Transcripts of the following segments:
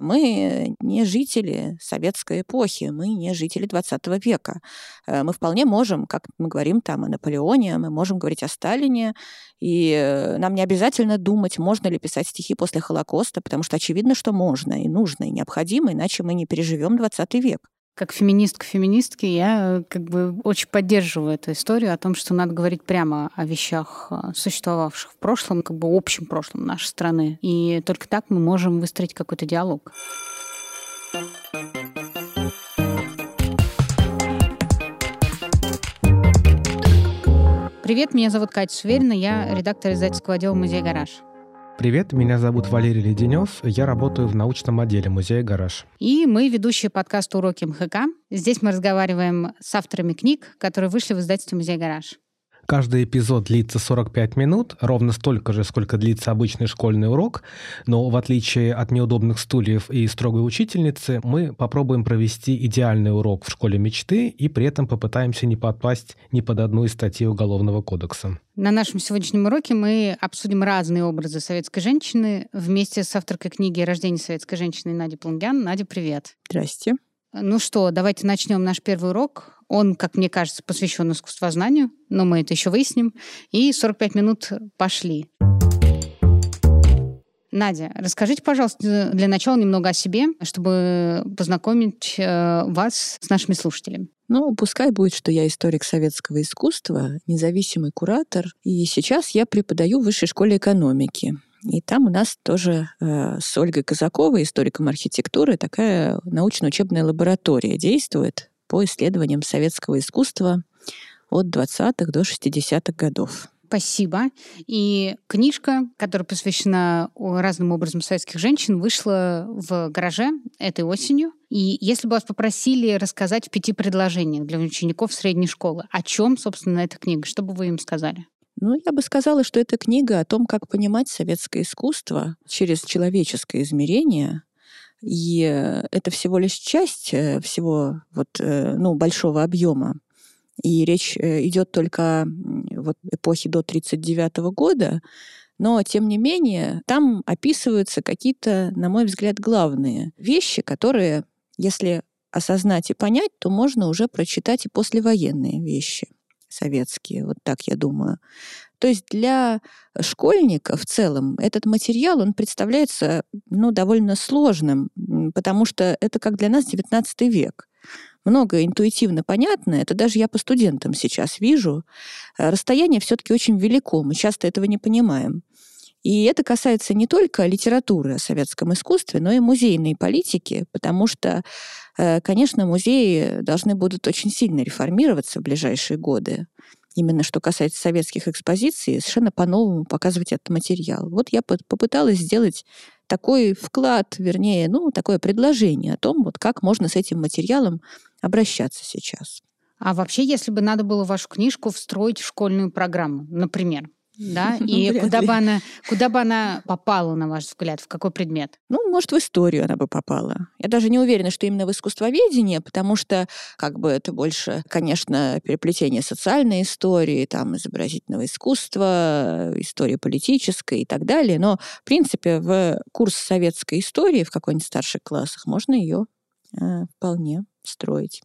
Мы не жители советской эпохи, мы не жители 20 века. Э, мы вполне можем, как мы говорим там о Наполеоне, мы можем говорить о Сталине, и э, нам не обязательно думать, можно ли писать стихи после Холокоста, потому что очевидно, что можно и нужно, и необходимо, иначе мы не переживем 20 век как феминистка феминистки, я как бы очень поддерживаю эту историю о том, что надо говорить прямо о вещах, а, существовавших в прошлом, как бы общем прошлом нашей страны. И только так мы можем выстроить какой-то диалог. Привет, меня зовут Катя Суверина, я редактор издательского отдела «Музей Гараж». Привет, меня зовут Валерий Леденев, я работаю в научном отделе музея «Гараж». И мы ведущие подкаста «Уроки МХК». Здесь мы разговариваем с авторами книг, которые вышли в издательстве «Музей Гараж». Каждый эпизод длится 45 минут, ровно столько же, сколько длится обычный школьный урок, но в отличие от неудобных стульев и строгой учительницы, мы попробуем провести идеальный урок в школе мечты и при этом попытаемся не подпасть ни под одну из статей Уголовного кодекса. На нашем сегодняшнем уроке мы обсудим разные образы советской женщины вместе с авторкой книги «Рождение советской женщины» Надей Плангян. Надя, привет. Здрасте. Ну что, давайте начнем наш первый урок. Он, как мне кажется, посвящен искусствознанию, но мы это еще выясним. И 45 минут пошли. Надя, расскажите, пожалуйста, для начала немного о себе, чтобы познакомить э, вас с нашими слушателями. Ну, пускай будет, что я историк советского искусства, независимый куратор, и сейчас я преподаю в Высшей школе экономики. И там у нас тоже э, с Ольгой Казаковой, историком архитектуры, такая научно-учебная лаборатория действует по исследованиям советского искусства от 20-х до 60-х годов. Спасибо. И книжка, которая посвящена разным образом советских женщин, вышла в гараже этой осенью. И если бы вас попросили рассказать в пяти предложениях для учеников средней школы, о чем, собственно, эта книга, что бы вы им сказали? Ну, я бы сказала, что это книга о том, как понимать советское искусство через человеческое измерение. И э, это всего лишь часть э, всего вот, э, ну, большого объема. И речь идет только вот эпохи до 1939 года, но, тем не менее, там описываются какие-то, на мой взгляд, главные вещи, которые, если осознать и понять, то можно уже прочитать и послевоенные вещи советские, вот так я думаю. То есть для школьника в целом этот материал, он представляется ну, довольно сложным, потому что это как для нас 19 век. Много интуитивно понятно, это даже я по студентам сейчас вижу. Э, расстояние все-таки очень велико, мы часто этого не понимаем. И это касается не только литературы о советском искусстве, но и музейной политики, потому что, э, конечно, музеи должны будут очень сильно реформироваться в ближайшие годы. Именно что касается советских экспозиций, совершенно по-новому показывать этот материал. Вот я попыталась сделать такой вклад, вернее, ну, такое предложение о том, вот как можно с этим материалом обращаться сейчас. А вообще, если бы надо было вашу книжку встроить в школьную программу, например, да, и Вряд куда ли. бы она, куда бы она попала, на ваш взгляд, в какой предмет? Ну, может, в историю она бы попала. Я даже не уверена, что именно в искусствоведение, потому что, как бы, это больше, конечно, переплетение социальной истории, там, изобразительного искусства, истории политической и так далее. Но, в принципе, в курс советской истории в какой-нибудь старших классах можно ее э, вполне строить.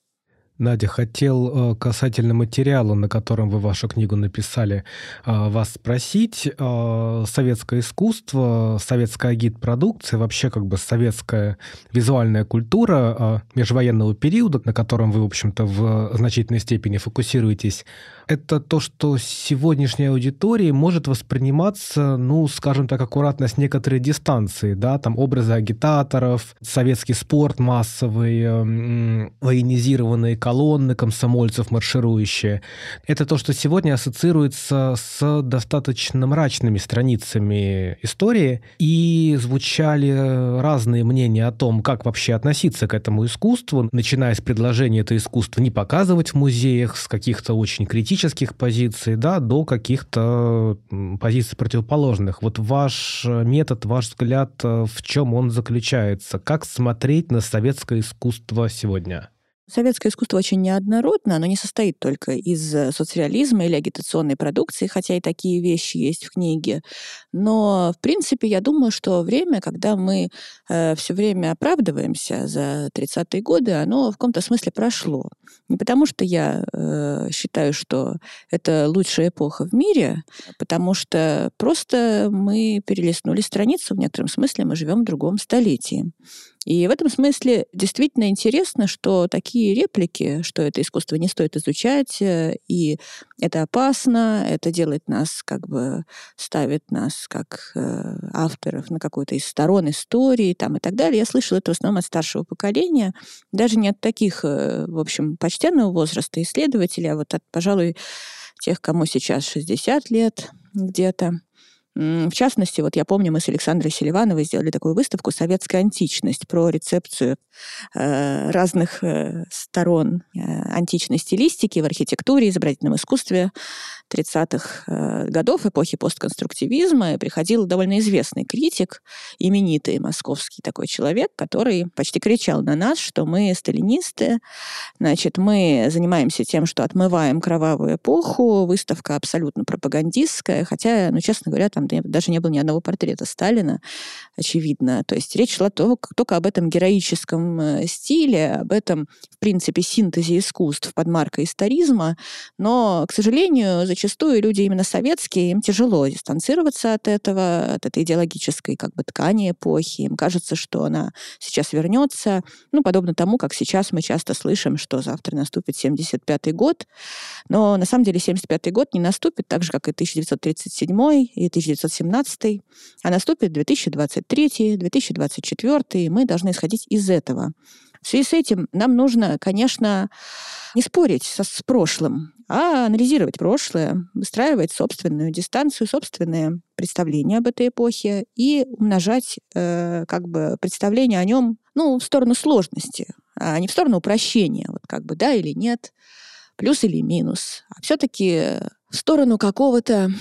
Надя, хотел э, касательно материала, на котором вы вашу книгу написали, э, вас спросить. Э, советское искусство, советская гид-продукция, вообще как бы советская визуальная культура межвоенного периода, на котором вы, в общем-то, в значительной степени фокусируетесь, это то, что сегодняшняя аудитория может восприниматься, ну, скажем так, аккуратно с некоторой дистанции, да, там образы агитаторов, советский спорт массовый, э, военизированные колонны комсомольцев марширующие. Это то, что сегодня ассоциируется с достаточно мрачными страницами истории, и звучали разные мнения о том, как вообще относиться к этому искусству, начиная с предложения это искусство не показывать в музеях, с каких-то очень критических позиций, да, до каких-то позиций противоположных. Вот ваш метод, ваш взгляд, э, в чем он заключается? Как смотреть на советское искусство сегодня? Советское искусство очень неоднородно, оно не состоит только из э, соцреализма или агитационной продукции, хотя и такие вещи есть в книге. Но, в принципе, я думаю, что время, когда мы э, все время оправдываемся за 30-е годы, оно в каком-то смысле прошло. Не потому, что я э, считаю, что это лучшая эпоха в мире, а потому что просто мы перелистнули страницу, в некотором смысле мы живем в другом столетии. И в этом смысле действительно интересно, что такие реплики, что это искусство не стоит изучать, э, и это опасно, это делает нас, как бы ставит нас как э, авторов на какую-то из сторон истории там, и так далее. Я слышала это в основном от старшего поколения, даже не от таких, э, в общем, почтенного возраста исследователей, а вот от, пожалуй, тех, кому сейчас 60 лет где-то. В частности, вот я помню, мы с Александрой Селивановой сделали такую выставку «Советская античность» про рецепцию э, разных э, сторон э, античной стилистики в архитектуре, изобразительном искусстве 30-х э, годов, эпохи постконструктивизма. И приходил довольно известный критик, именитый московский такой человек, который почти кричал на нас, что мы сталинисты, значит, мы занимаемся тем, что отмываем кровавую эпоху, выставка абсолютно пропагандистская, хотя, ну, честно говоря, там даже не было ни одного портрета Сталина, очевидно. То есть речь шла только, только об этом героическом э, стиле, об этом, в принципе, синтезе искусств под маркой историзма. Но, к сожалению, зачастую люди именно советские, им тяжело дистанцироваться от этого, от этой идеологической как бы ткани эпохи. Им кажется, что она сейчас вернется. Ну, подобно тому, как сейчас мы часто слышим, что завтра наступит 75-й год. Но на самом деле 75-й год не наступит так же, как и 1937 и 19 1917, а наступит 2023, 2024, и мы должны исходить из этого. В связи с этим нам нужно, конечно, не спорить со, с прошлым, а анализировать прошлое, выстраивать собственную дистанцию, собственные представления об этой эпохе и умножать э, как бы представление о нем ну, в сторону сложности, а не в сторону упрощения, вот как бы да или нет, плюс или минус, а все-таки в сторону какого-то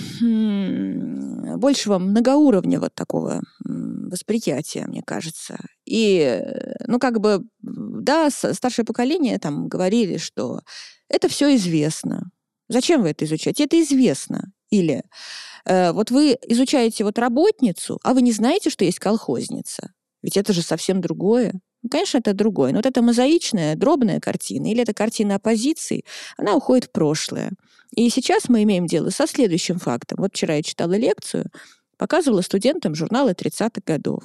большего многоуровневого такого восприятия, мне кажется. И, э, ну, как бы, да, старшее поколение там говорили, что это все известно. Зачем вы это изучаете? Это известно. Или э, вот вы изучаете вот работницу, а вы не знаете, что есть колхозница. Ведь это же совсем другое. Ну, конечно, это другое. Но вот эта мозаичная, дробная картина, или эта картина оппозиции, она уходит в прошлое. И сейчас мы имеем дело со следующим фактом. Вот вчера я читала лекцию, показывала студентам журналы 30-х годов.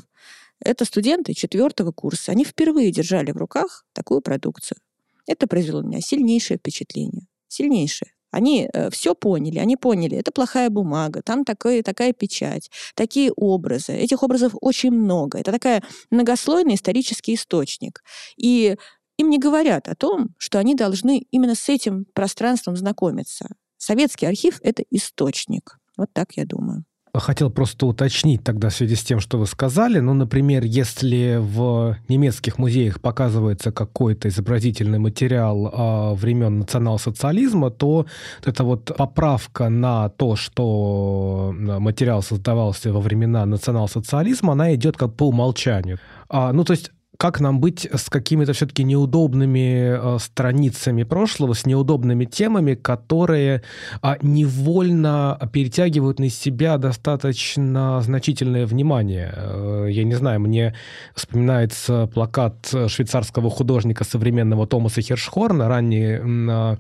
Это студенты четвертого курса. Они впервые держали в руках такую продукцию. Это произвело на меня сильнейшее впечатление. Сильнейшее. Они э, все поняли, они поняли, это плохая бумага, там такая, такая печать, такие образы. Этих образов очень много. Это такая многослойный исторический источник. И им не говорят о том, что они должны именно с этим пространством знакомиться. Советский архив — это источник. Вот так я думаю. Хотел просто уточнить тогда в связи с тем, что вы сказали. Ну, например, если в немецких музеях показывается какой-то изобразительный материал а, времен национал-социализма, то это вот поправка на то, что материал создавался во времена национал-социализма, она идет как по умолчанию. А, ну, то есть как нам быть с какими-то все-таки неудобными э, страницами прошлого, с неудобными темами, которые э, невольно перетягивают на себя достаточно значительное внимание. Э, я не знаю, мне вспоминается плакат швейцарского художника современного Томаса Хершхорна, э,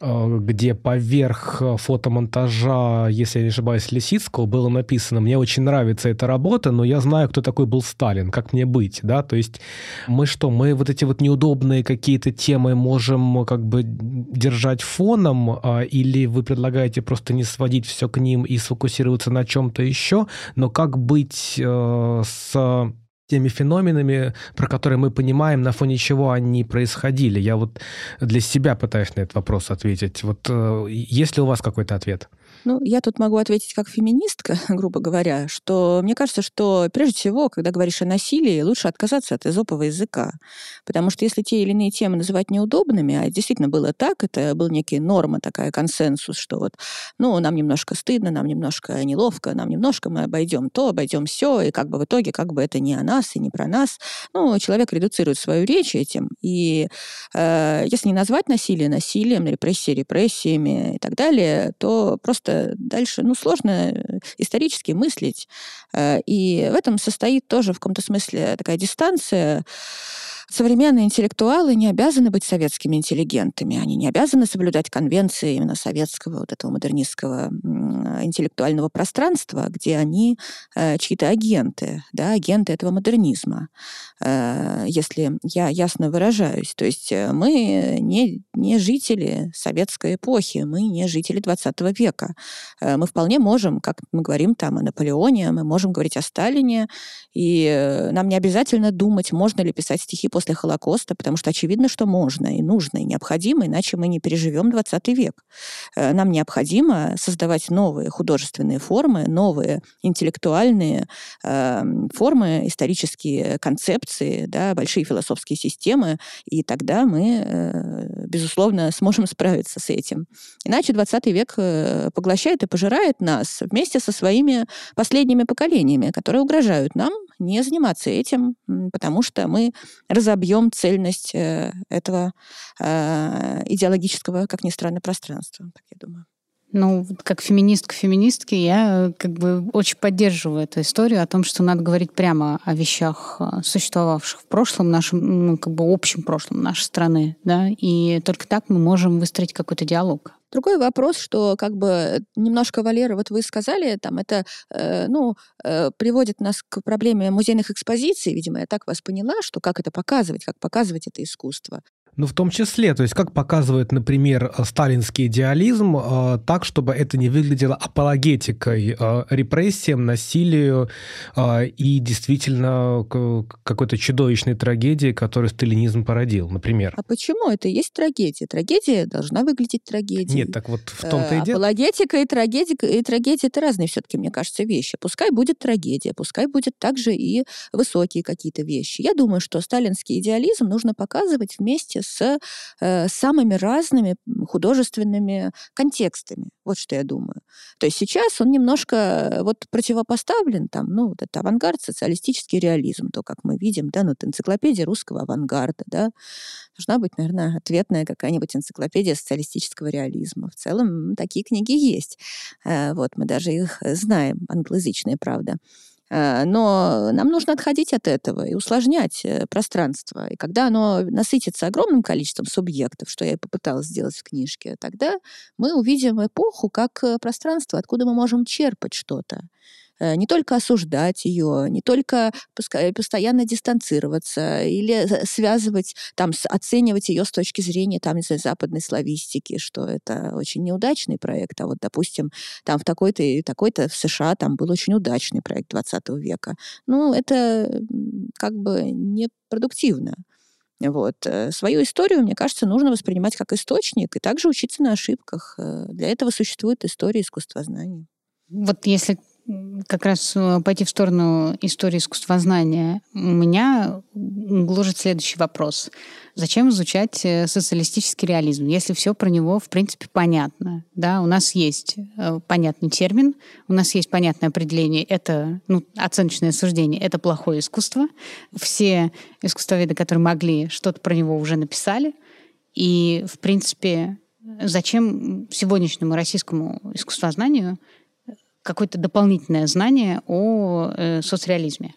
э, где поверх фотомонтажа, если я не ошибаюсь, Лисицкого было написано «Мне очень нравится эта работа, но я знаю, кто такой был Сталин, как мне быть?» да? То есть мы что, мы вот эти вот неудобные какие-то темы можем как бы держать фоном, а, или вы предлагаете просто не сводить все к ним и сфокусироваться на чем-то еще, но как быть э, с теми феноменами, про которые мы понимаем, на фоне чего они происходили. Я вот для себя пытаюсь на этот вопрос ответить. Вот э, есть ли у вас какой-то ответ? Ну, я тут могу ответить как феминистка, грубо говоря, что мне кажется, что прежде всего, когда говоришь о насилии, лучше отказаться от изопового языка. Потому что если те или иные темы называть неудобными, а действительно было так, это был некий норма, такая консенсус, что вот, ну, нам немножко стыдно, нам немножко неловко, нам немножко мы обойдем то, обойдем все, и как бы в итоге, как бы это не о нас и не про нас. Ну, человек редуцирует свою речь этим, и э, если не назвать насилие насилием, репрессии репрессиями и так далее, то просто дальше, ну, сложно э, исторически мыслить. Э, и в этом состоит тоже в каком-то смысле такая дистанция современные интеллектуалы не обязаны быть советскими интеллигентами, они не обязаны соблюдать конвенции именно советского вот этого модернистского интеллектуального пространства, где они э, чьи-то агенты, да, агенты этого модернизма, э, если я ясно выражаюсь. То есть э, мы не, не жители советской эпохи, мы не жители 20 века. Э, мы вполне можем, как мы говорим там о Наполеоне, мы можем говорить о Сталине, и э, нам не обязательно думать, можно ли писать стихи после Холокоста, потому что очевидно, что можно и нужно, и необходимо, иначе мы не переживем 20 век. Э, нам необходимо создавать новые художественные формы, новые интеллектуальные э, формы, исторические концепции, да, большие философские системы, и тогда мы, э, безусловно, сможем справиться с этим. Иначе 20 век э, поглощает и пожирает нас вместе со своими последними поколениями, которые угрожают нам не заниматься этим, потому что мы разобьем цельность э, этого э, идеологического, как ни странно, пространства, так я думаю. Ну, как феминистка феминистки, я как бы очень поддерживаю эту историю о том, что надо говорить прямо о вещах, э, существовавших в прошлом нашем, ну, как бы общем прошлом нашей страны, да, и только так мы можем выстроить какой-то диалог. Другой вопрос, что как бы немножко, Валера, вот вы сказали, там это, э, ну, э, приводит нас к проблеме музейных экспозиций, видимо, я так вас поняла, что как это показывать, как показывать это искусство. Ну, в том числе, то есть как показывает, например, сталинский идеализм, э, так, чтобы это не выглядело апологетикой э, репрессиям, насилию э, и действительно какой-то чудовищной трагедии, которую сталинизм породил, например. А почему это есть трагедия? Трагедия должна выглядеть трагедией. Нет, так вот в том-то и дело. Апологетика и трагедия, и трагедия — это разные все-таки, мне кажется, вещи. Пускай будет трагедия, пускай будет также и высокие какие-то вещи. Я думаю, что сталинский идеализм нужно показывать вместе с э, самыми разными художественными контекстами. Вот что я думаю. То есть сейчас он немножко э, вот противопоставлен, там, ну, вот это авангард, социалистический реализм, то, как мы видим, да, ну, вот энциклопедия русского авангарда, да, должна быть, наверное, ответная какая-нибудь энциклопедия социалистического реализма. В целом такие книги есть. Э, вот, мы даже их знаем, англоязычные, правда. Э, но нам нужно отходить от этого и усложнять э, пространство. И когда оно насытится огромным количеством субъектов, что я и попыталась сделать в книжке, тогда мы увидим эпоху как э, пространство, откуда мы можем черпать что-то. Э, не только осуждать ее, не только постоянно дистанцироваться или связывать, там, оценивать ее с точки зрения там, знаю, западной славистики, что это очень неудачный проект, а вот, допустим, там в такой-то и такой-то в США там был очень удачный проект 20 века. Ну, это как бы непродуктивно. Вот. Э, свою историю, мне кажется, нужно воспринимать как источник и также учиться на ошибках. Э, для этого существует история искусствознания. Вот если как раз э, пойти в сторону истории искусствознания, меня гложет следующий вопрос. Зачем изучать э, социалистический реализм, если все про него, в принципе, понятно? Да, у нас есть э, понятный термин, у нас есть понятное определение, это ну, оценочное суждение, это плохое искусство. Все искусствоведы, которые могли, что-то про него уже написали. И, в принципе, зачем сегодняшнему российскому искусствознанию какое-то дополнительное знание о э, соцреализме?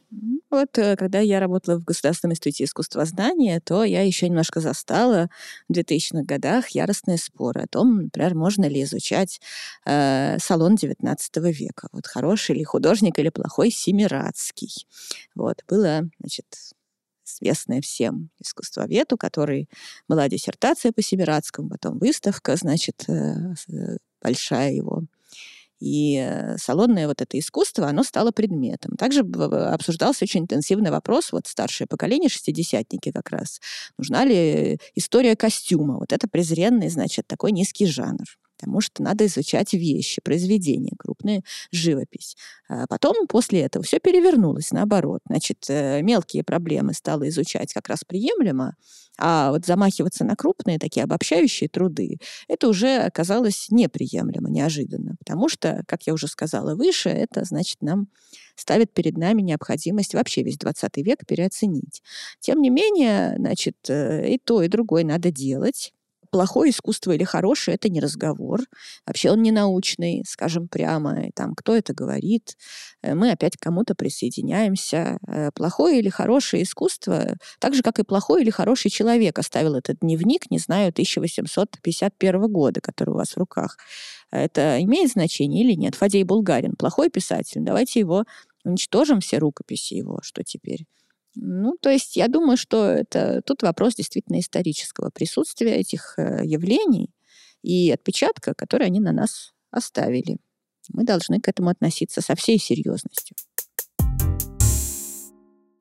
Вот э, когда я работала в Государственном институте искусствознания, то я еще немножко застала в 2000-х годах яростные споры о том, например, можно ли изучать э, салон XIX века. Вот хороший ли художник или плохой Семирадский. Вот, было, значит, известное всем искусствоведу, который была диссертация по Семирадскому, потом выставка, значит, э, э большая его и э, салонное вот это искусство, оно стало предметом. Также обсуждался очень интенсивный вопрос, вот старшее поколение, шестидесятники как раз, нужна ли история костюма. Вот это презренный, значит, такой низкий жанр. Потому что надо изучать вещи, произведения, крупная живопись. А потом после этого все перевернулось наоборот. Значит, э, мелкие проблемы стало изучать как раз приемлемо, а вот замахиваться на крупные такие обобщающие труды, это уже оказалось неприемлемо, неожиданно, потому что, как я уже сказала выше, это значит нам ставит перед нами необходимость вообще весь 20 век переоценить. Тем не менее, значит, э, и то, и другое надо делать плохое искусство или хорошее это не разговор. Вообще он не научный, скажем прямо. И там, кто это говорит? Э, мы опять к кому-то присоединяемся. Э, плохое или хорошее искусство, так же, как и плохой или хороший человек оставил этот дневник, не знаю, 1851 года, который у вас в руках. Это имеет значение или нет? Фадей Булгарин, плохой писатель, давайте его уничтожим, все рукописи его, что теперь? Ну, то есть я думаю, что это тут вопрос действительно исторического присутствия этих э, явлений и отпечатка, который они на нас оставили. Мы должны к этому относиться со всей серьезностью.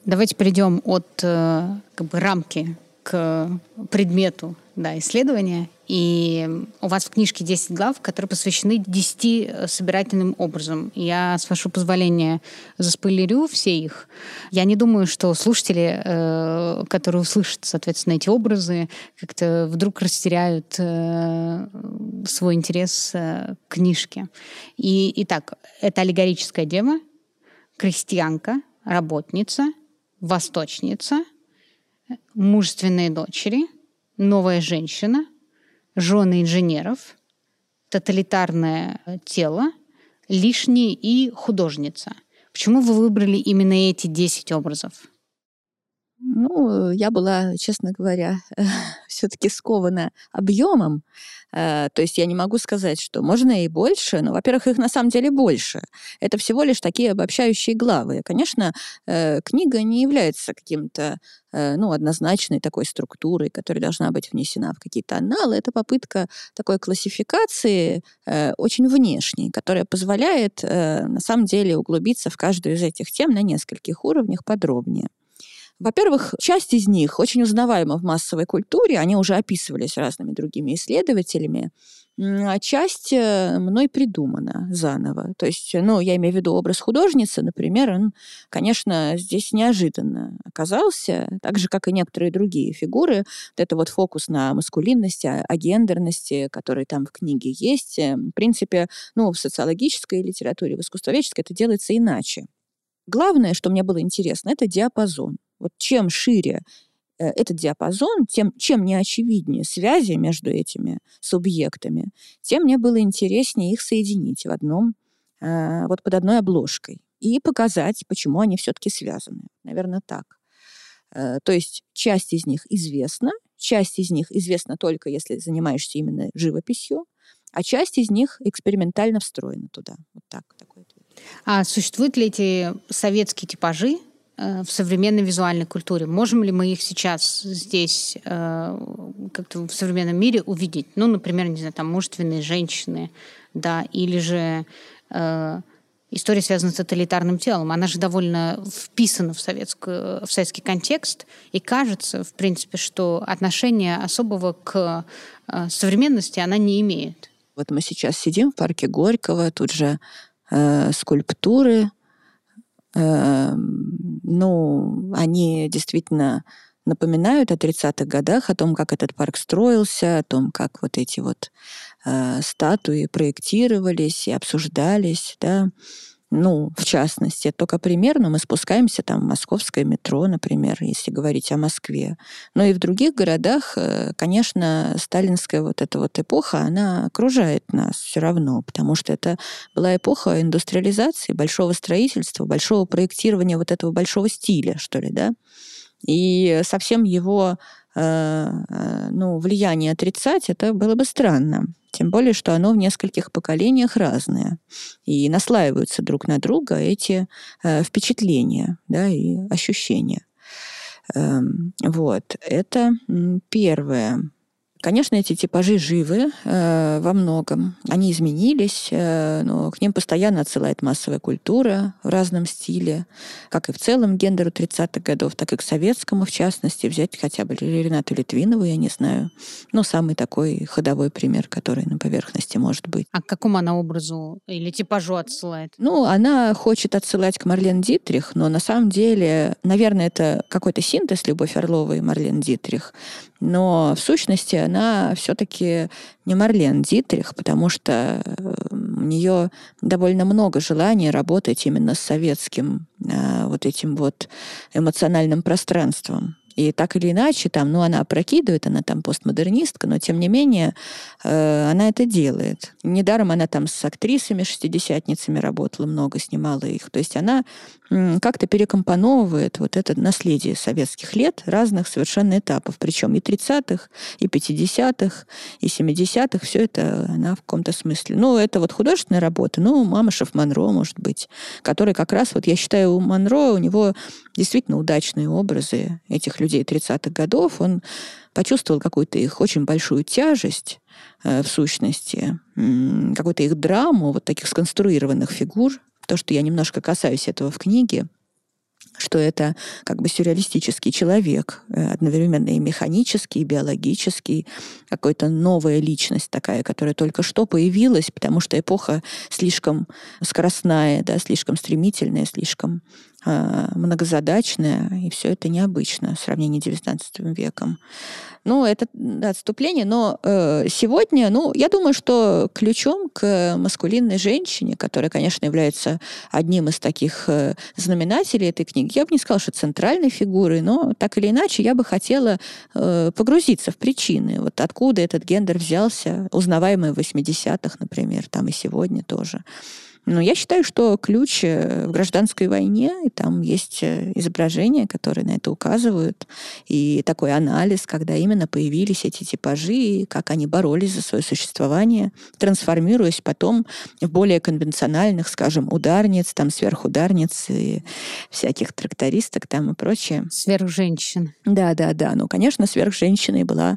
Давайте перейдем от э, как бы, рамки к предмету да, исследования. И у вас в книжке 10 глав, которые посвящены 10 э, собирательным образом. Я, с вашего позволения, заспойлерю все их. Я не думаю, что слушатели, э, которые услышат, соответственно, эти образы, как-то вдруг растеряют э, свой интерес к книжке. И, итак, это аллегорическая дева, крестьянка, работница, восточница, мужественные дочери, новая женщина — жены инженеров, тоталитарное тело, лишние и художница. Почему вы выбрали именно эти 10 образов? Ну, я была, честно говоря, все-таки скована объемом. Э, то есть я не могу сказать, что можно и больше, но, во-первых, их на самом деле больше. Это всего лишь такие обобщающие главы. Конечно, э, книга не является каким-то э, ну, однозначной такой структурой, которая должна быть внесена в какие-то анналы. Это попытка такой классификации очень внешней, которая позволяет на самом деле углубиться в каждую из этих тем на нескольких уровнях подробнее. Во-первых, часть из них очень узнаваема в массовой культуре, они уже описывались разными другими исследователями, а часть э, мной придумана заново. То есть, ну, я имею в виду образ художницы, например, он, конечно, здесь неожиданно оказался, так же, как и некоторые другие фигуры. Вот это вот фокус на маскулинности, о гендерности, который там в книге есть. Э, в принципе, ну, в социологической литературе, в искусствоведческой это делается иначе. Главное, что мне было интересно, это диапазон. Вот чем шире э, этот диапазон, тем, чем неочевиднее связи между этими субъектами, тем мне было интереснее их соединить в одном, э, вот под одной обложкой и показать, почему они все-таки связаны. Наверное, так. Э, то есть часть из них известна, часть из них известна только если занимаешься именно живописью, а часть из них экспериментально встроена туда. Вот так. Такой ответ. А существуют ли эти советские типажи, в современной визуальной культуре. Можем ли мы их сейчас здесь э, как-то в современном мире увидеть? Ну, например, не знаю, там мужественные женщины, да, или же э, история связана с тоталитарным телом. Она же довольно вписана в, советскую, в советский контекст, и кажется, в принципе, что отношения особого к э, современности она не имеет. Вот мы сейчас сидим в парке Горького, тут же э, скульптуры ну, они действительно напоминают о 30-х годах, о том, как этот парк строился, о том, как вот эти вот э, статуи проектировались и обсуждались, да. Ну, в частности, только примерно мы спускаемся там в московское метро, например, если говорить о Москве. Но и в других городах, э, конечно, сталинская вот эта вот эпоха, она окружает нас все равно, потому что это была эпоха индустриализации, большого строительства, большого проектирования вот этого большого стиля, что ли, да. И совсем его ну, влияние отрицать, это было бы странно. Тем более, что оно в нескольких поколениях разное. И наслаиваются друг на друга эти э, впечатления да, и ощущения. Эм, вот, это первое. Конечно, эти типажи живы э, во многом. Они изменились, э, но к ним постоянно отсылает массовая культура в разном стиле, как и в целом гендеру 30-х годов, так и к советскому, в частности. Взять хотя бы Ренату Литвинову, я не знаю. Ну, самый такой ходовой пример, который на поверхности может быть. А к какому она образу или типажу отсылает? Ну, она хочет отсылать к Марлен Дитрих, но на самом деле, наверное, это какой-то синтез Любовь Орловой и Марлен Дитрих. Но в сущности она все-таки не Марлен Дитрих, потому что э, у нее довольно много желания работать именно с советским э, вот этим вот эмоциональным пространством. И так или иначе, там, ну, она опрокидывает, она там постмодернистка, но тем не менее э, она это делает. Недаром она там с актрисами, шестидесятницами работала, много снимала их. То есть она э, как-то перекомпоновывает вот это наследие советских лет разных совершенно этапов. Причем и 30-х, и 50-х, и 70-х. Все это она в каком-то смысле. Ну, это вот художественная работа. Ну, Мамышев Монро, может быть, который как раз, вот я считаю, у Монро, у него действительно удачные образы этих людей 30-х годов. Он почувствовал какую-то их очень большую тяжесть э, в сущности, какую-то их драму, вот таких сконструированных фигур. То, что я немножко касаюсь этого в книге, что это как бы сюрреалистический человек, э, одновременно и механический, и биологический, какая-то новая личность такая, которая только что появилась, потому что эпоха слишком скоростная, да, слишком стремительная, слишком многозадачная, и все это необычно в сравнении с XIX веком. Ну, это да, отступление, но э, сегодня, ну, я думаю, что ключом к маскулинной женщине, которая, конечно, является одним из таких э, знаменателей этой книги, я бы не сказала, что центральной фигурой, но так или иначе я бы хотела э, погрузиться в причины. Вот откуда этот гендер взялся, узнаваемый в 80-х, например, там и сегодня тоже. Но я считаю, что ключ э, в гражданской войне, и там есть э, изображения, которые на это указывают, и такой анализ, когда именно появились эти типажи, как они боролись за свое существование, трансформируясь потом в более конвенциональных, скажем, ударниц, там сверхударниц и всяких трактористок там и прочее. Сверхженщин. Да, да, да. Ну, конечно, сверхженщиной была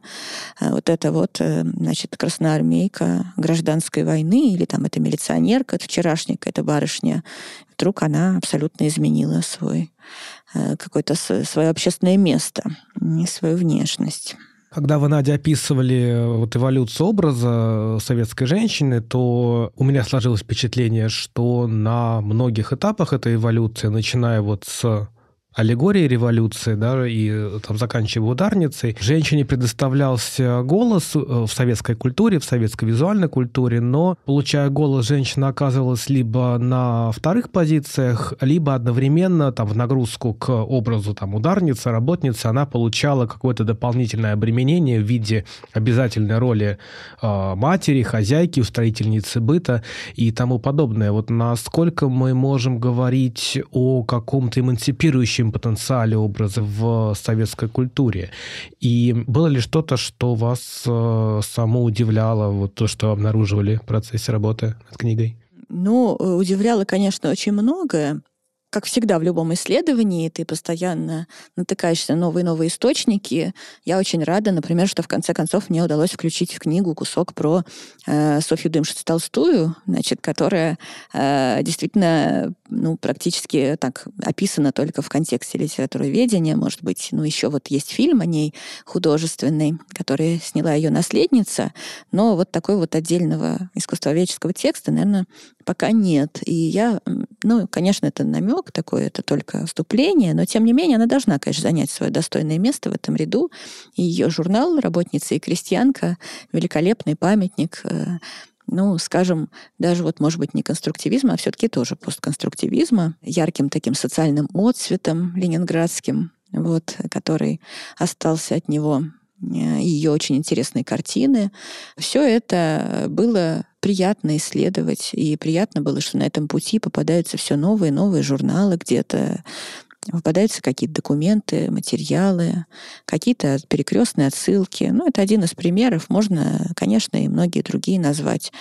э, вот эта вот, значит, красноармейка гражданской войны, или там эта милиционерка, вчера эта барышня, вдруг она абсолютно изменила свой э, какое-то свое общественное место и свою внешность. Когда вы, Надя, описывали э, вот эволюцию образа советской женщины, то у меня сложилось впечатление, что на многих этапах этой эволюции, начиная вот с аллегории революции, да, и там заканчивая ударницей, женщине предоставлялся голос э, в советской культуре, в советской визуальной культуре, но, получая голос, женщина оказывалась либо на вторых позициях, либо одновременно там в нагрузку к образу там ударницы, работницы, она получала какое-то дополнительное обременение в виде обязательной роли э, матери, хозяйки, устроительницы быта и тому подобное. Вот насколько мы можем говорить о каком-то эмансипирующем общем потенциале образа в советской культуре. И было ли что-то, что вас э, само удивляло, вот то, что обнаруживали в процессе работы над книгой? Ну, удивляло, конечно, очень многое как всегда в любом исследовании, ты постоянно натыкаешься на новые новые источники. Я очень рада, например, что в конце концов мне удалось включить в книгу кусок про э, Софью Дымшиц Толстую, значит, которая э, действительно ну, практически так описана только в контексте литературоведения. Может быть, ну, еще вот есть фильм о ней художественный, который сняла ее наследница, но вот такой вот отдельного искусствоведческого текста, наверное, пока нет. И я, ну, конечно, это намек такой, это только вступление, но тем не менее она должна, конечно, занять свое достойное место в этом ряду. И ее журнал «Работница и крестьянка» — великолепный памятник э, ну, скажем, даже вот, может быть, не конструктивизма, а все-таки тоже постконструктивизма, ярким таким социальным отцветом ленинградским, вот, который остался от него Э, ее очень интересные картины. Все это было приятно исследовать, и приятно было, что на этом пути попадаются все новые новые журналы где-то, попадаются какие-то документы, материалы, какие-то перекрестные отсылки. Ну, это один из примеров. Можно, конечно, и многие другие назвать.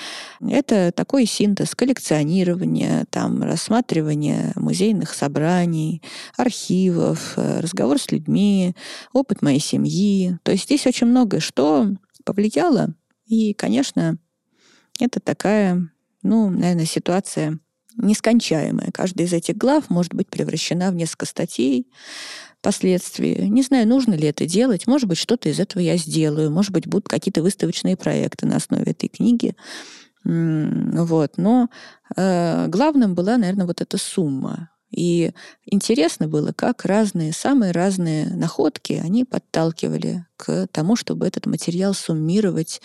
Это такой синтез коллекционирования, там, рассматривания музейных собраний, архивов, э, разговор с людьми, опыт моей семьи. То есть здесь очень многое, что повлияло. И, конечно, это такая, ну, наверное, ситуация нескончаемая. Каждая из этих глав может быть превращена в несколько статей впоследствии. Не знаю, нужно ли это делать. Может быть, что-то из этого я сделаю. Может быть, будут какие-то выставочные проекты на основе этой книги. Вот. Но э, главным была, наверное, вот эта сумма. И интересно было, как разные, самые разные находки, они подталкивали к тому, чтобы этот материал суммировать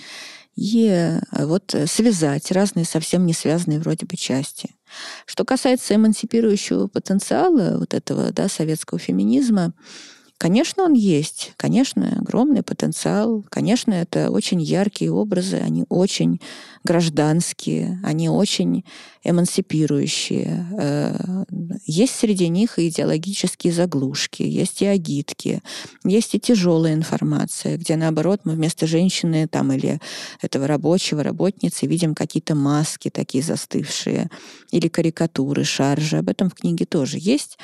и э, вот связать разные совсем не связанные вроде бы части. Что касается эмансипирующего потенциала вот этого да, советского феминизма, Конечно, он есть, конечно, огромный потенциал, конечно, это очень яркие образы, они очень гражданские, они очень эмансипирующие. Э, есть среди них и идеологические заглушки, есть и агитки, есть и тяжелая информация, где, наоборот, мы вместо женщины там, или этого рабочего, работницы видим какие-то маски такие застывшие, или карикатуры, шаржи. Об этом в книге тоже есть.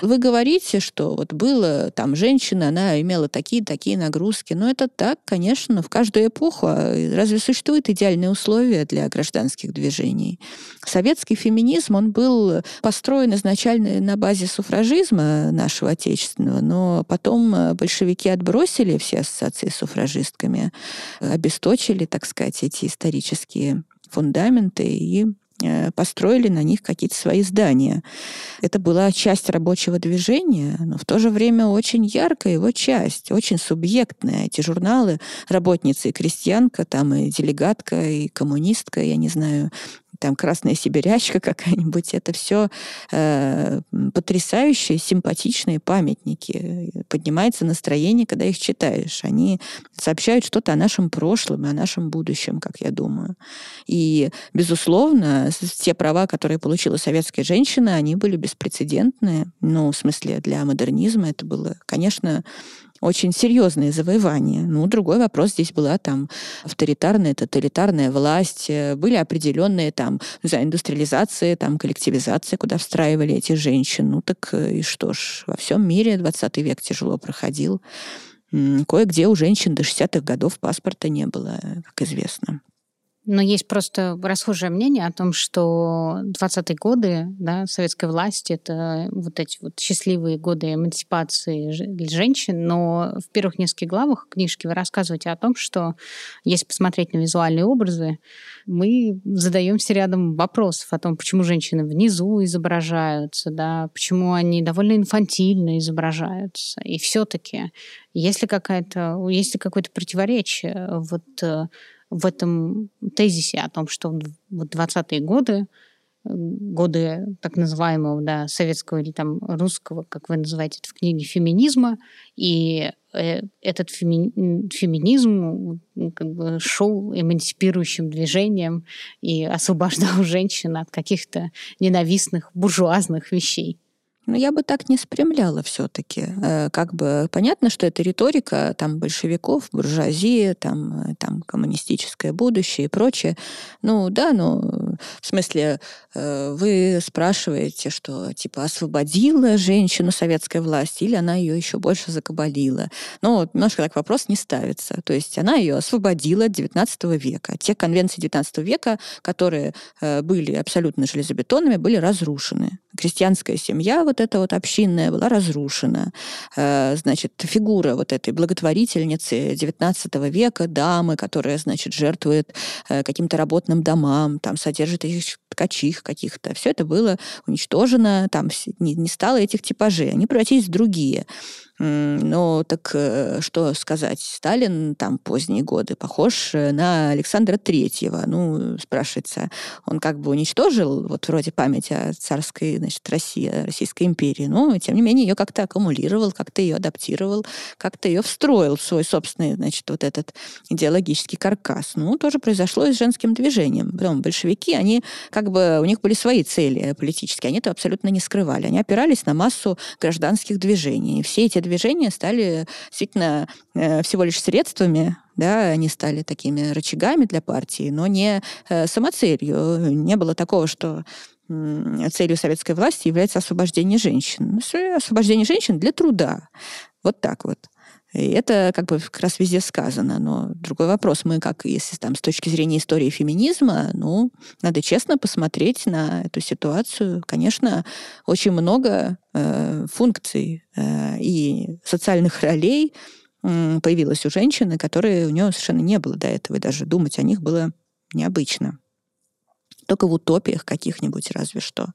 Вы говорите, что вот было там женщина, она имела такие-такие нагрузки. Но это так, конечно, в каждую эпоху. А разве существуют идеальные условия для гражданских движений? Советский феминизм, он был построен изначально на базе суфражизма нашего отечественного, но потом большевики отбросили все ассоциации с суфражистками, обесточили, так сказать, эти исторические фундаменты и построили на них какие-то свои здания. Это была часть рабочего движения, но в то же время очень яркая его часть, очень субъектная. Эти журналы «Работница и крестьянка», там и «Делегатка», и «Коммунистка», я не знаю, там красная сибирячка какая-нибудь, это все э, потрясающие, симпатичные памятники. Поднимается настроение, когда их читаешь. Они сообщают что-то о нашем прошлом и о нашем будущем, как я думаю. И, безусловно, те права, которые получила советская женщина, они были беспрецедентные. Ну, в смысле, для модернизма это было, конечно, очень серьезные завоевания. Ну, другой вопрос здесь была там авторитарная, тоталитарная власть, э, были определенные там, не знаю, там, коллективизация, куда встраивали этих женщин. Ну, так э, и что ж, во всем мире 20 век тяжело проходил. Кое-где у женщин до 60-х годов паспорта не было, как известно. Но есть просто расхожее мнение о том, что 20-е годы да, советской власти — это вот эти вот счастливые годы эмансипации женщин, но в первых нескольких главах книжки вы рассказываете о том, что если посмотреть на визуальные образы, мы задаемся рядом вопросов о том, почему женщины внизу изображаются, да, почему они довольно инфантильно изображаются. И все таки есть ли, какая-то, есть ли какое-то противоречие вот э, в этом тезисе о том, что вот 20-е годы, годы так называемого да, советского или там русского, как вы называете это в книге, феминизма, и э, этот феми... феминизм как бы шел эмансипирующим движением и освобождал женщин от каких-то ненавистных буржуазных вещей. Но я бы так не спрямляла все-таки. Э, как бы понятно, что это риторика там большевиков, буржуазии, там, э, там коммунистическое будущее и прочее. Ну да, ну в смысле э, вы спрашиваете, что типа освободила женщину советская власть или она ее еще больше закабалила. Ну немножко так вопрос не ставится. То есть она ее освободила 19 века. Те конвенции 19 века, которые были абсолютно железобетонными, были разрушены. Крестьянская семья вот эта вот общинная была разрушена. Э, значит, фигура вот этой благотворительницы XIX века, дамы, которая, значит, жертвует э, каким-то работным домам, там, содержит их ткачих каких-то. Все это было уничтожено, там не, не стало этих типажей, они превратились в другие. Ну, так э, что сказать? Сталин там поздние годы похож э, на Александра Третьего. Ну, спрашивается, он как бы уничтожил вот вроде память о царской, значит, России, Российской империи, но, тем не менее, ее как-то аккумулировал, как-то ее адаптировал, как-то ее встроил в свой собственный, значит, вот этот идеологический каркас. Ну, тоже произошло и с женским движением. Потом большевики, они как бы, у них были свои цели политические, они это абсолютно не скрывали. Они опирались на массу гражданских движений. Все эти движения стали действительно э, всего лишь средствами да, они стали такими рычагами для партии, но не э, самоцелью. Не было такого, что целью советской власти является освобождение женщин. Освобождение женщин для труда. Вот так вот. И это как бы как раз везде сказано. Но другой вопрос, мы как, если там с точки зрения истории феминизма, ну, надо честно посмотреть на эту ситуацию. Конечно, очень много э, функций э, и социальных ролей э, появилось у женщины, которые у нее совершенно не было до этого, и даже думать о них было необычно. Только в утопиях каких-нибудь разве что.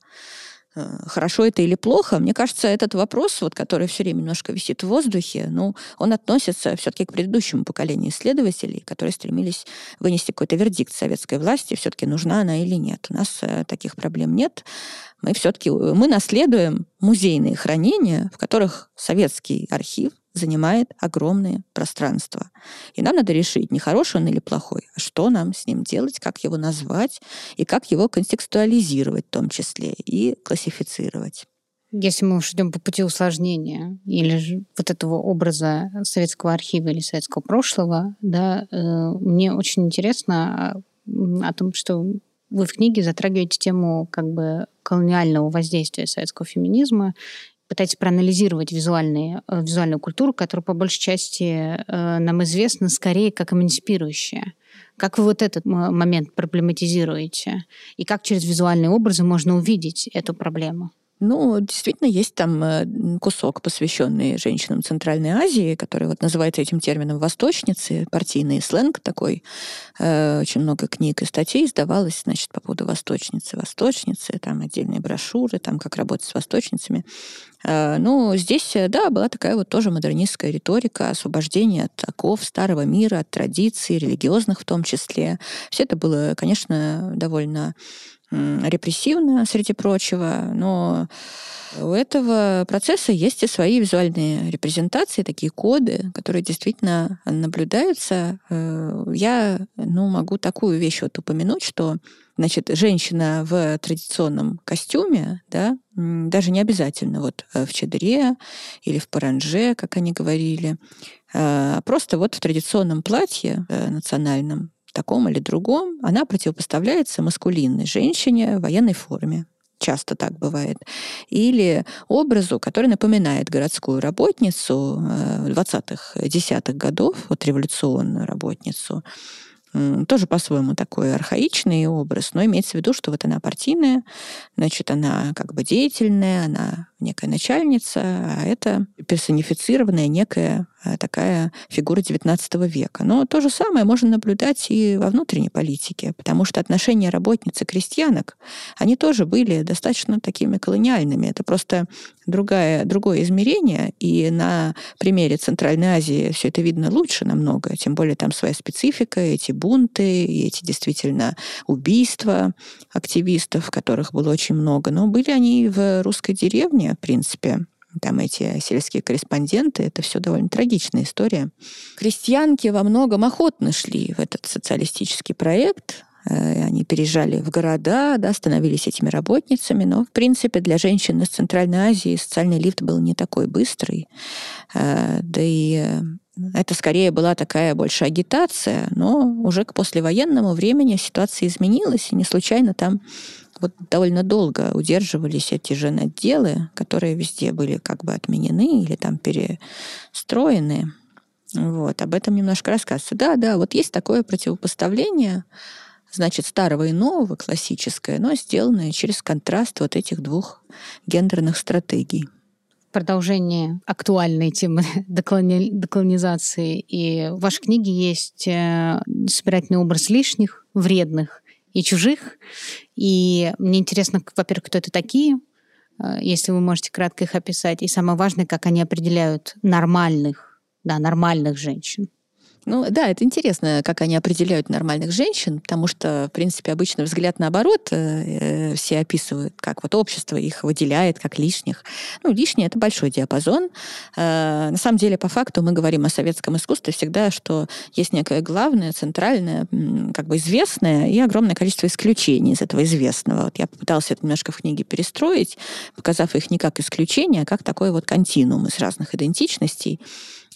Э, хорошо это или плохо, мне кажется, этот вопрос, вот, который все время немножко висит в воздухе, ну, он относится все-таки к предыдущему поколению исследователей, которые стремились вынести какой-то вердикт советской власти, все-таки нужна она или нет. У нас э, таких проблем нет. Мы все-таки мы наследуем музейные хранения, в которых советский архив занимает огромное пространство. И нам надо решить, не хороший он или плохой, а что нам с ним делать, как его назвать и как его контекстуализировать в том числе и классифицировать. Если мы уж идем по пути усложнения или же вот этого образа советского архива или советского прошлого, да, э, мне очень интересно а, о том, что вы в книге затрагиваете тему как бы колониального воздействия советского феминизма пытаетесь проанализировать визуальные, э, визуальную культуру, которая по большей части э, нам известна скорее как эмансипирующая. Как вы вот этот момент проблематизируете? И как через визуальные образы можно увидеть эту проблему? Ну, действительно, есть там э, кусок, посвященный женщинам Центральной Азии, который вот называется этим термином «восточницы», партийный сленг такой. Э, очень много книг и статей издавалось, значит, по поводу восточницы, восточницы, там отдельные брошюры, там как работать с восточницами. Э, ну, здесь, да, была такая вот тоже модернистская риторика, освобождение от оков старого мира, от традиций, религиозных в том числе. Все это было, конечно, довольно репрессивно, среди прочего, но у этого процесса есть и свои визуальные репрезентации, такие коды, которые действительно наблюдаются. Э, я ну, могу такую вещь вот упомянуть, что значит, женщина в традиционном костюме, да, даже не обязательно вот э, в чадре или в паранже, как они говорили, а просто вот в традиционном платье э, национальном, таком или другом, она противопоставляется маскулинной женщине в военной форме. Часто так бывает. Или образу, который напоминает городскую работницу 20-х, э, 10-х годов, вот революционную работницу, тоже по-своему такой архаичный образ, но имеется в виду, что вот она партийная, значит, она как бы деятельная, она некая начальница, а это персонифицированная некая а, такая фигура XIX века. Но то же самое можно наблюдать и во внутренней политике, потому что отношения работниц-крестьянок, они тоже были достаточно такими колониальными. Это просто другая, другое измерение, и на примере Центральной Азии все это видно лучше намного, тем более там своя специфика, эти бунты, и эти действительно убийства активистов, которых было очень много. Но были они в русской деревне, в принципе, там эти сельские корреспонденты, это все довольно трагичная история. Крестьянки во многом охотно шли в этот социалистический проект, э, они переезжали в города, да, становились этими работницами, но, в принципе, для женщин из Центральной Азии социальный лифт был не такой быстрый. Э, да и э, это скорее была такая больше агитация, но уже к послевоенному времени ситуация изменилась, и не случайно там вот довольно долго удерживались эти же наделы, которые везде были как бы отменены или там перестроены. Вот, об этом немножко рассказывается. Да, да, вот есть такое противопоставление, значит, старого и нового, классическое, но сделанное через контраст вот этих двух гендерных стратегий продолжение актуальной темы деколони... деколонизации. И в вашей книге есть э, собирательный образ лишних, вредных и чужих. И мне интересно, во-первых, кто это такие, э, если вы можете кратко их описать. И самое важное, как они определяют нормальных, да, нормальных женщин. Ну да, это интересно, как они определяют нормальных женщин, потому что, в принципе, обычно взгляд наоборот э, все описывают, как вот общество их выделяет как лишних. Ну, лишнее — это большой диапазон. Э, на самом деле, по факту мы говорим о советском искусстве всегда, что есть некое главное, центральное, как бы известное и огромное количество исключений из этого известного. Вот я попыталась это немножко в книге перестроить, показав их не как исключение, а как такой вот континуум из разных идентичностей.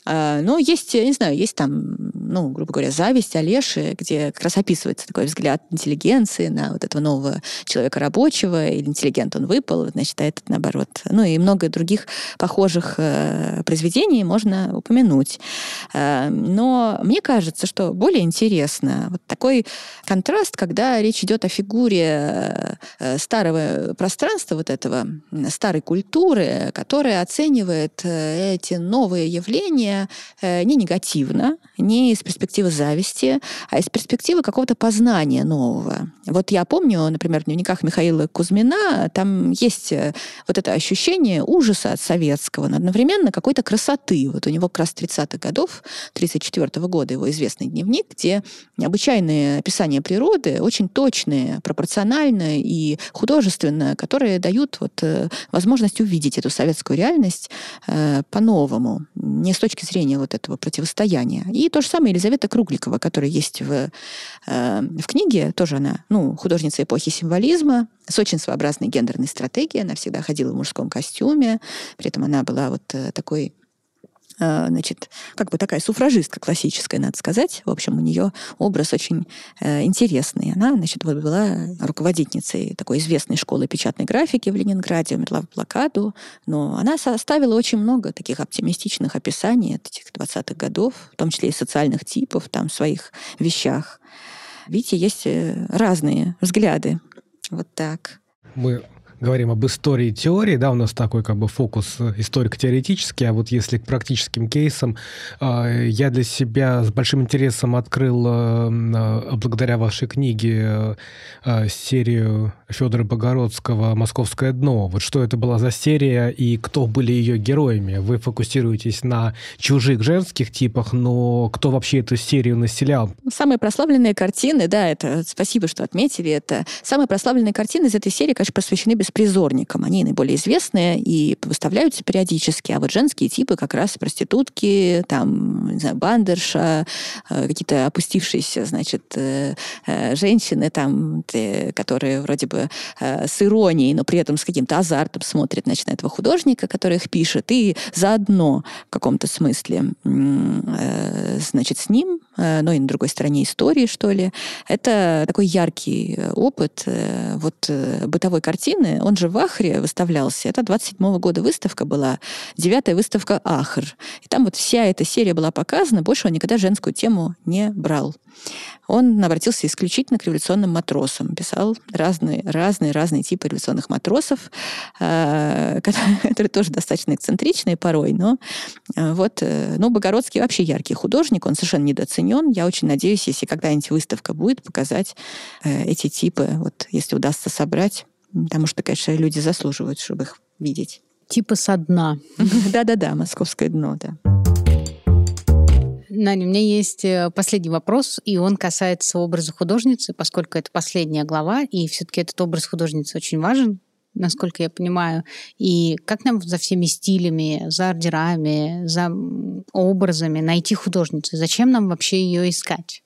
А, но есть, я не знаю, есть там, ну, грубо говоря, зависть Олеши, где как раз описывается такой взгляд интеллигенции на вот этого нового человека рабочего, или интеллигент он выпал, значит, а этот наоборот. Ну и много других похожих э, произведений можно упомянуть. Э, но мне кажется, что более интересно вот такой контраст, когда речь идет о фигуре э, старого пространства, вот этого старой культуры, которая оценивает э, эти новые явления э, не негативно, не из перспективы зависти, а из перспективы какого-то познания нового. Вот я помню, например, в дневниках Михаила Кузьмина, там есть э, вот это ощущение ужаса от советского, но одновременно какой-то красоты. Вот у него как раз 30-х годов, 34 -го года его известный дневник, где необычайные описания природы, очень точные, пропорциональные и художественные, которые дают вот э, возможность увидеть эту советскую реальность э, по-новому, не с точки зрения вот этого противостояния. И то же самое Елизавета Кругликова, которая есть в, э, в книге, тоже она ну, художница эпохи символизма, с очень своеобразной гендерной стратегией. Она всегда ходила в мужском костюме, при этом она была вот э, такой значит, как бы такая суфражистка классическая, надо сказать. В общем, у нее образ очень э, интересный. Она, значит, вот была руководительницей такой известной школы печатной графики в Ленинграде, умерла в блокаду, но она составила очень много таких оптимистичных описаний этих 20-х годов, в том числе и социальных типов там своих вещах. Видите, есть э, разные взгляды. Вот так. Мы говорим об истории теории, да, у нас такой как бы фокус э, историко-теоретический, а вот если к практическим кейсам, э, я для себя с большим интересом открыл благодаря вашей книге серию Федора Богородского «Московское дно». Вот что это была за серия и кто были ее героями? Вы фокусируетесь на чужих женских типах, но кто вообще эту серию населял? Самые прославленные картины, да, это спасибо, что отметили это. Самые прославленные картины из этой серии, конечно, посвящены беспризорникам. Они наиболее известные и выставляются периодически. А вот женские типы как раз проститутки, там, не знаю, бандерша, э, какие-то опустившиеся, значит, э, э, женщины, там, которые вроде бы с иронией, но при этом с каким-то азартом смотрит значит, на этого художника, который их пишет, и заодно в каком-то смысле значит, с ним, но и на другой стороне истории, что ли. Это такой яркий опыт э, вот э, бытовой картины. Он же в Ахре выставлялся. Это 27 -го года выставка была, девятая выставка Ахр. И там вот вся эта серия была показана, больше он никогда женскую тему не брал он обратился исключительно к революционным матросам. Писал разные, разные, разные типы революционных матросов, э, которые тоже достаточно эксцентричные порой, но э, вот, э, ну, Богородский вообще яркий художник, он совершенно недооценен. Я очень надеюсь, если когда-нибудь выставка будет, показать эти типы, вот, если удастся собрать, потому что, конечно, люди заслуживают, чтобы их видеть. Типа со дна. Да-да-да, московское дно, да. Наня, у меня есть э, последний вопрос, и он касается образа художницы, поскольку это последняя глава, и все-таки этот образ художницы очень важен, насколько я понимаю. И как нам за всеми стилями, за ордерами, за образами найти художницу? Зачем нам вообще ее искать?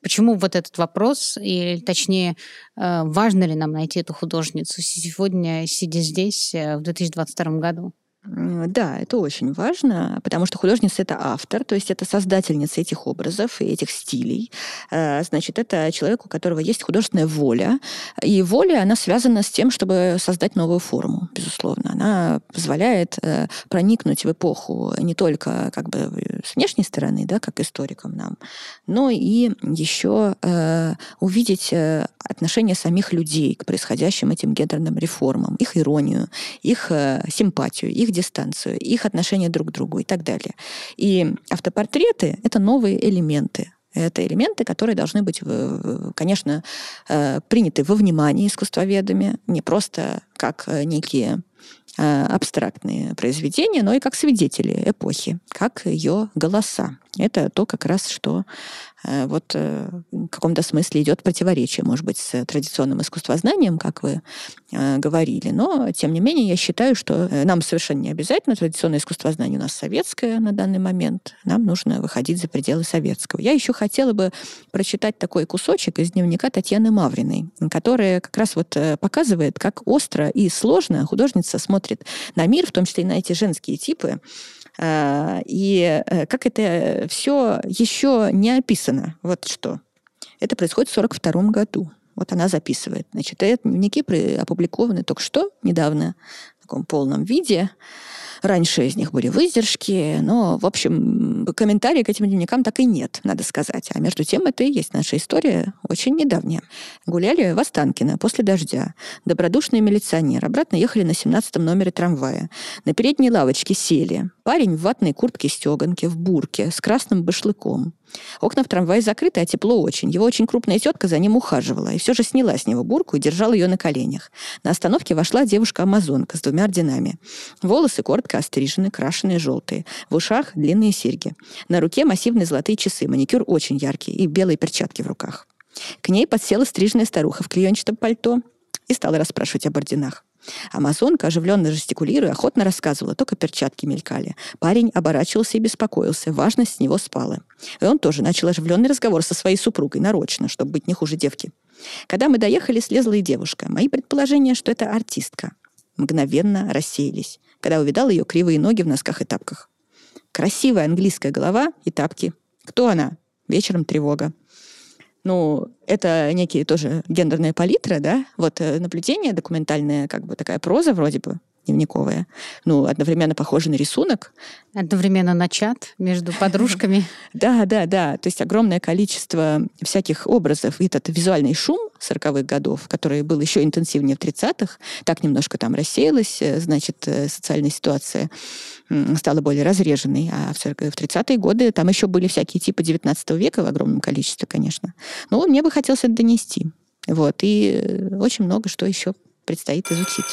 Почему вот этот вопрос, или точнее, э, важно ли нам найти эту художницу сегодня, сидя здесь э, в 2022 году? Да, это очень важно, потому что художница — это автор, то есть это создательница этих образов и этих стилей. Э, значит, это человек, у которого есть художественная воля, и воля, она связана с тем, чтобы создать новую форму, безусловно. Она позволяет э, проникнуть в эпоху не только как бы с внешней стороны, да, как историкам нам, но и еще э, увидеть отношение самих людей к происходящим этим гендерным реформам, их иронию, их симпатию, их дистанцию, их отношение друг к другу и так далее. И автопортреты — это новые элементы это элементы, которые должны быть, конечно, э, приняты во внимание искусствоведами, не просто как э, некие э, абстрактные произведения, но и как свидетели эпохи, как ее голоса. Это то как раз, что вот э, в каком-то смысле идет противоречие, может быть, с традиционным искусствознанием, как вы э, говорили. Но, тем не менее, я считаю, что нам совершенно не обязательно традиционное искусствознание у нас советское на данный момент. Нам нужно выходить за пределы советского. Я еще хотела бы прочитать такой кусочек из дневника Татьяны Мавриной, которая как раз вот показывает, как остро и сложно художница смотрит на мир, в том числе и на эти женские типы, и э, как это все еще не описано. Вот что. Это происходит в 1942 году. Вот она записывает. Значит, дневники опубликованы только что, недавно, в таком полном виде. Раньше из них были выдержки, но, в общем, комментарий к этим дневникам так и нет, надо сказать. А между тем это и есть наша история, очень недавняя. Гуляли в Останкино после дождя. Добродушный милиционер. Обратно ехали на 17 номере трамвая. На передней лавочке сели. Парень в ватной куртке-стеганке, в бурке, с красным башлыком. Окна в трамвае закрыты, а тепло очень. Его очень крупная тетка за ним ухаживала и все же сняла с него бурку и держала ее на коленях. На остановке вошла девушка-амазонка с двумя орденами. Волосы коротко острижены, крашеные желтые. В ушах длинные серьги. На руке массивные золотые часы, маникюр очень яркий и белые перчатки в руках. К ней подсела стриженная старуха в клеенчатом пальто и стала расспрашивать об орденах. Амазонка, оживленно жестикулируя, охотно рассказывала, только перчатки мелькали. Парень оборачивался и беспокоился, важность с него спала. И он тоже начал оживленный разговор со своей супругой, нарочно, чтобы быть не хуже девки. Когда мы доехали, слезла и девушка. Мои предположения, что это артистка, мгновенно рассеялись, когда увидал ее кривые ноги в носках и тапках. Красивая английская голова и тапки. Кто она? Вечером тревога. Ну, это некие тоже гендерные палитры, да, вот э, наблюдение документальное, как бы такая проза вроде бы, дневниковая. Ну, одновременно похоже на рисунок. Одновременно на чат между подружками. Да, да, да. То есть огромное количество всяких образов. И этот визуальный шум 40-х годов, который был еще интенсивнее в 30-х, так немножко там рассеялась, э, значит, э, социальная ситуация стала более разреженной. А в 30-е годы там еще были всякие типы 19 века в огромном количестве, конечно. Но мне бы хотелось это донести. Вот. И э, очень много что еще предстоит изучить.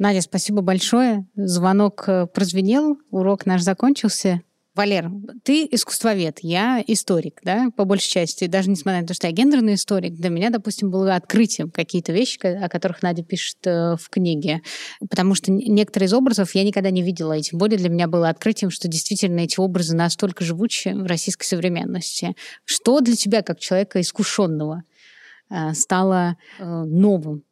Надя, спасибо большое. Звонок прозвенел, урок наш закончился. Валер, ты искусствовед, я историк, да, по большей части. Даже несмотря на то, что я гендерный историк, для меня, допустим, было открытием какие-то вещи, о которых Надя пишет э, в книге. Потому что некоторые из образов я никогда не видела, и тем более для меня было открытием, что действительно эти образы настолько живучи в российской современности. Что для тебя, как человека искушенного, э, стало э, новым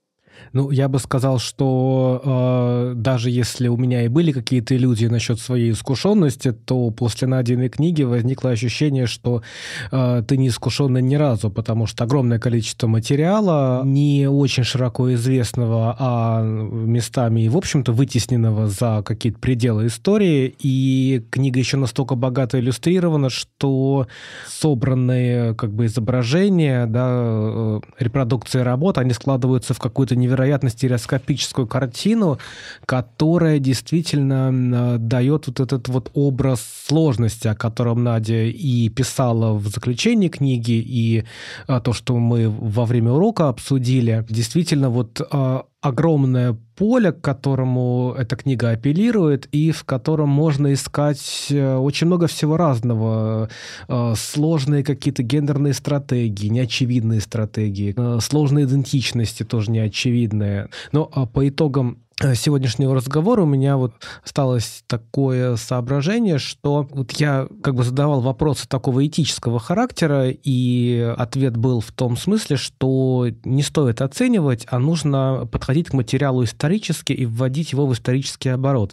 ну, я бы сказал, что э, даже если у меня и были какие-то иллюзии насчет своей искушенности, то после Надиной книги возникло ощущение, что э, ты не искушенный ни разу, потому что огромное количество материала, не очень широко известного, а местами и, в общем-то, вытесненного за какие-то пределы истории. И книга еще настолько богато иллюстрирована, что собранные как бы изображения, да, э, репродукции работ, они складываются в какую-то невероятную невероятно стереоскопическую картину, которая действительно дает вот этот вот образ сложности, о котором Надя и писала в заключении книги, и а, то, что мы во время урока обсудили. Действительно, вот а, огромное поле, к которому эта книга апеллирует, и в котором можно искать э, очень много всего разного. Э, сложные какие-то гендерные стратегии, неочевидные стратегии, э, сложные идентичности тоже неочевидные. Но а по итогам сегодняшнего разговора у меня вот осталось такое соображение, что вот я как бы задавал вопросы такого этического характера, и ответ был в том смысле, что не стоит оценивать, а нужно подходить к материалу исторически и вводить его в исторический оборот.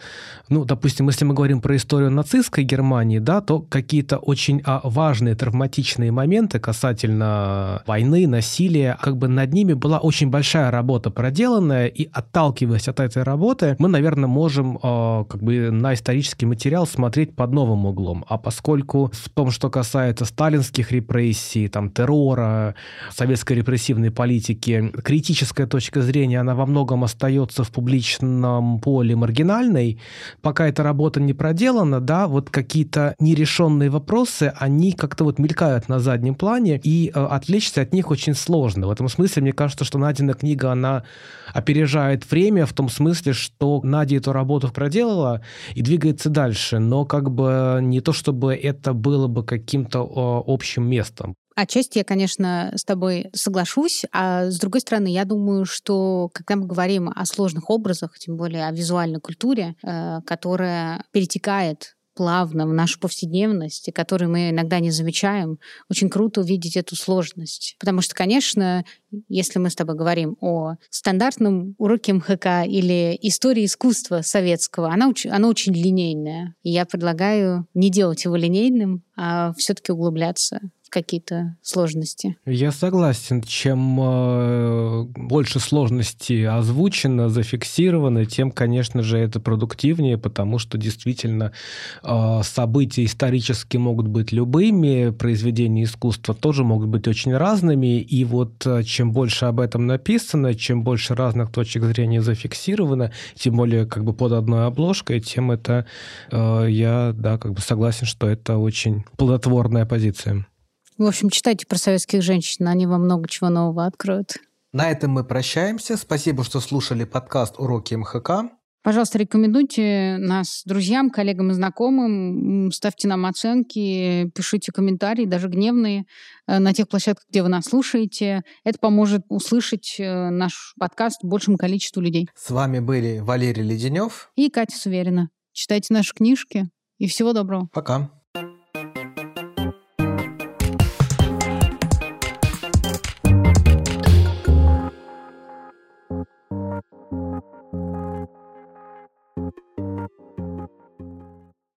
Ну, допустим, если мы говорим про историю нацистской Германии, да, то какие-то очень а, важные травматичные моменты касательно войны, насилия, как бы над ними была очень большая работа проделанная, и отталкиваясь от этой этой работы, мы, наверное, можем э, как бы на исторический материал смотреть под новым углом. А поскольку в том, что касается сталинских репрессий, там, террора, советской репрессивной политики, критическая точка зрения, она во многом остается в публичном поле маргинальной, пока эта работа не проделана, да, вот какие-то нерешенные вопросы, они как-то вот мелькают на заднем плане, и э, отвлечься от них очень сложно. В этом смысле, мне кажется, что Надина книга, она опережает время в том смысле, смысле, что Надя эту работу проделала и двигается дальше, но как бы не то, чтобы это было бы каким-то общим местом. Отчасти я, конечно, с тобой соглашусь, а с другой стороны, я думаю, что когда мы говорим о сложных образах, тем более о визуальной культуре, э, которая перетекает плавно в нашу повседневность, и которые мы иногда не замечаем, очень круто увидеть эту сложность. Потому что, конечно, если мы с тобой говорим о стандартном уроке МХК или истории искусства советского, она, она очень линейная. И я предлагаю не делать его линейным, а все-таки углубляться какие-то сложности. Я согласен. Чем э, больше сложностей озвучено, зафиксировано, тем, конечно же, это продуктивнее, потому что действительно э, события исторически могут быть любыми, произведения искусства тоже могут быть очень разными, и вот э, чем больше об этом написано, чем больше разных точек зрения зафиксировано, тем более как бы под одной обложкой, тем это э, я, да, как бы согласен, что это очень плодотворная позиция. В общем, читайте про советских женщин, они вам много чего нового откроют. На этом мы прощаемся. Спасибо, что слушали подкаст «Уроки МХК». Пожалуйста, рекомендуйте нас друзьям, коллегам и знакомым, ставьте нам оценки, пишите комментарии, даже гневные, э, на тех площадках, где вы нас слушаете. Это поможет услышать э, наш подкаст большему количеству людей. С вами были Валерий Леденев и Катя Суверина. Читайте наши книжки и всего доброго. Пока.